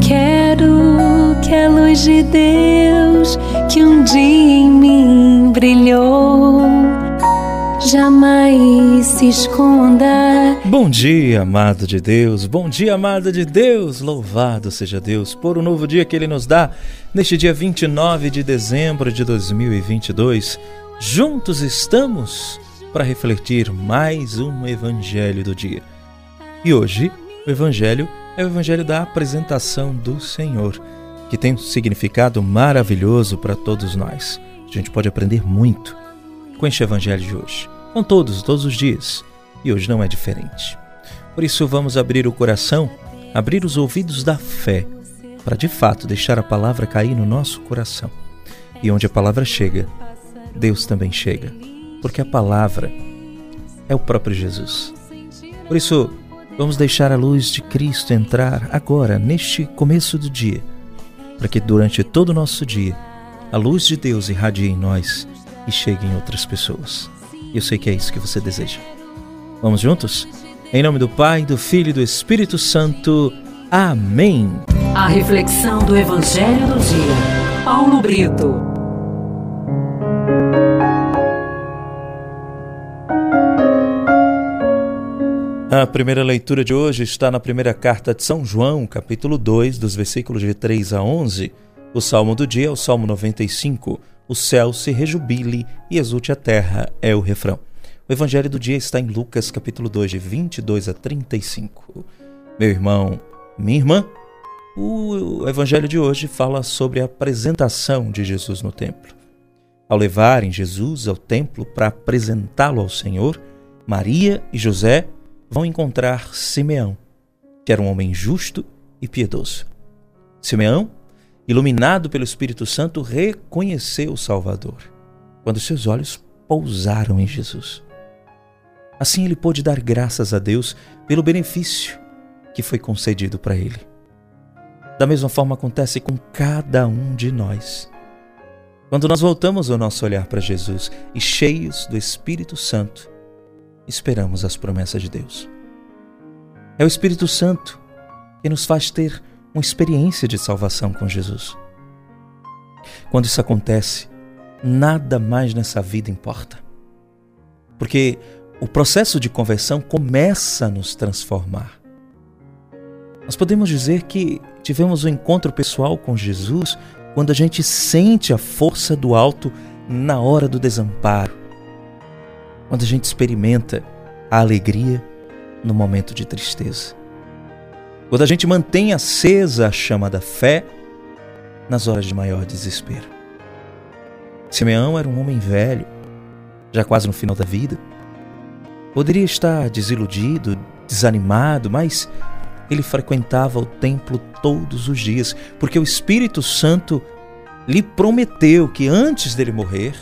Quero que a luz de Deus que um dia em mim brilhou jamais se esconda. Bom dia, amado de Deus. Bom dia, amada de Deus. Louvado seja Deus por um novo dia que ele nos dá neste dia 29 de dezembro de 2022. Juntos estamos para refletir mais um evangelho do dia. E hoje, o evangelho o evangelho da apresentação do Senhor, que tem um significado maravilhoso para todos nós. A gente pode aprender muito com este evangelho de hoje com todos, todos os dias. E hoje não é diferente. Por isso, vamos abrir o coração, abrir os ouvidos da fé, para de fato deixar a palavra cair no nosso coração. E onde a palavra chega, Deus também chega, porque a palavra é o próprio Jesus. Por isso, vamos deixar a luz de Cristo entrar agora, neste começo do dia, para que durante todo o nosso dia a luz de Deus irradie em nós e chegue em outras pessoas. Eu sei que é isso que você deseja. Vamos juntos? Em nome do Pai, do Filho e do Espírito Santo. Amém. A reflexão do Evangelho do Dia. Paulo Brito. A primeira leitura de hoje está na primeira carta de São João, capítulo 2, dos versículos de 3 a 11. O salmo do dia é o Salmo 95 o céu se rejubile e exulte a terra, é o refrão. O evangelho do dia está em Lucas capítulo 2, de 22 a 35. Meu irmão, minha irmã, o evangelho de hoje fala sobre a apresentação de Jesus no templo. Ao levarem Jesus ao templo para apresentá-lo ao Senhor, Maria e José vão encontrar Simeão, que era um homem justo e piedoso. Simeão iluminado pelo Espírito Santo, reconheceu o Salvador quando seus olhos pousaram em Jesus. Assim ele pôde dar graças a Deus pelo benefício que foi concedido para ele. Da mesma forma acontece com cada um de nós. Quando nós voltamos o nosso olhar para Jesus e cheios do Espírito Santo, esperamos as promessas de Deus. É o Espírito Santo que nos faz ter uma experiência de salvação com Jesus. Quando isso acontece, nada mais nessa vida importa. Porque o processo de conversão começa a nos transformar. Nós podemos dizer que tivemos um encontro pessoal com Jesus quando a gente sente a força do alto na hora do desamparo, quando a gente experimenta a alegria no momento de tristeza. Quando a gente mantém acesa a chama da fé nas horas de maior desespero. Simeão era um homem velho, já quase no final da vida. Poderia estar desiludido, desanimado, mas ele frequentava o templo todos os dias, porque o Espírito Santo lhe prometeu que antes dele morrer,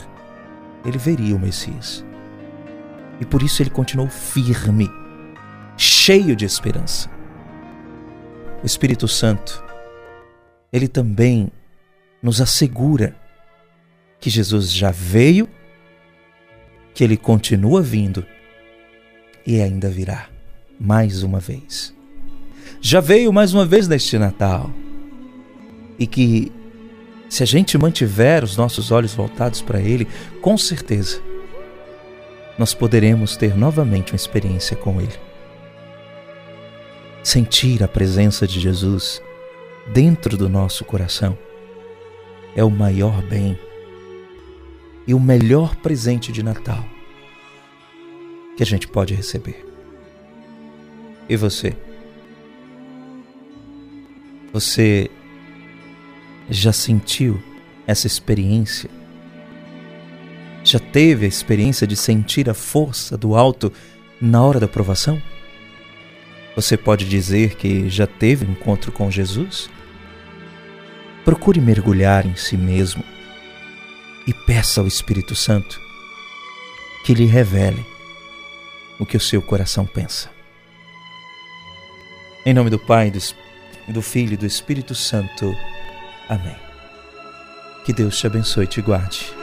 ele veria o Messias. E por isso ele continuou firme, cheio de esperança o Espírito Santo, ele também nos assegura que Jesus já veio, que ele continua vindo e ainda virá mais uma vez. Já veio mais uma vez neste Natal e que se a gente mantiver os nossos olhos voltados para Ele, com certeza nós poderemos ter novamente uma experiência com Ele sentir a presença de Jesus dentro do nosso coração é o maior bem e o melhor presente de Natal que a gente pode receber. E você? Você já sentiu essa experiência? Já teve a experiência de sentir a força do alto na hora da provação? Você pode dizer que já teve um encontro com Jesus? Procure mergulhar em si mesmo e peça ao Espírito Santo que lhe revele o que o seu coração pensa. Em nome do Pai, do Filho e do Espírito Santo. Amém. Que Deus te abençoe e te guarde.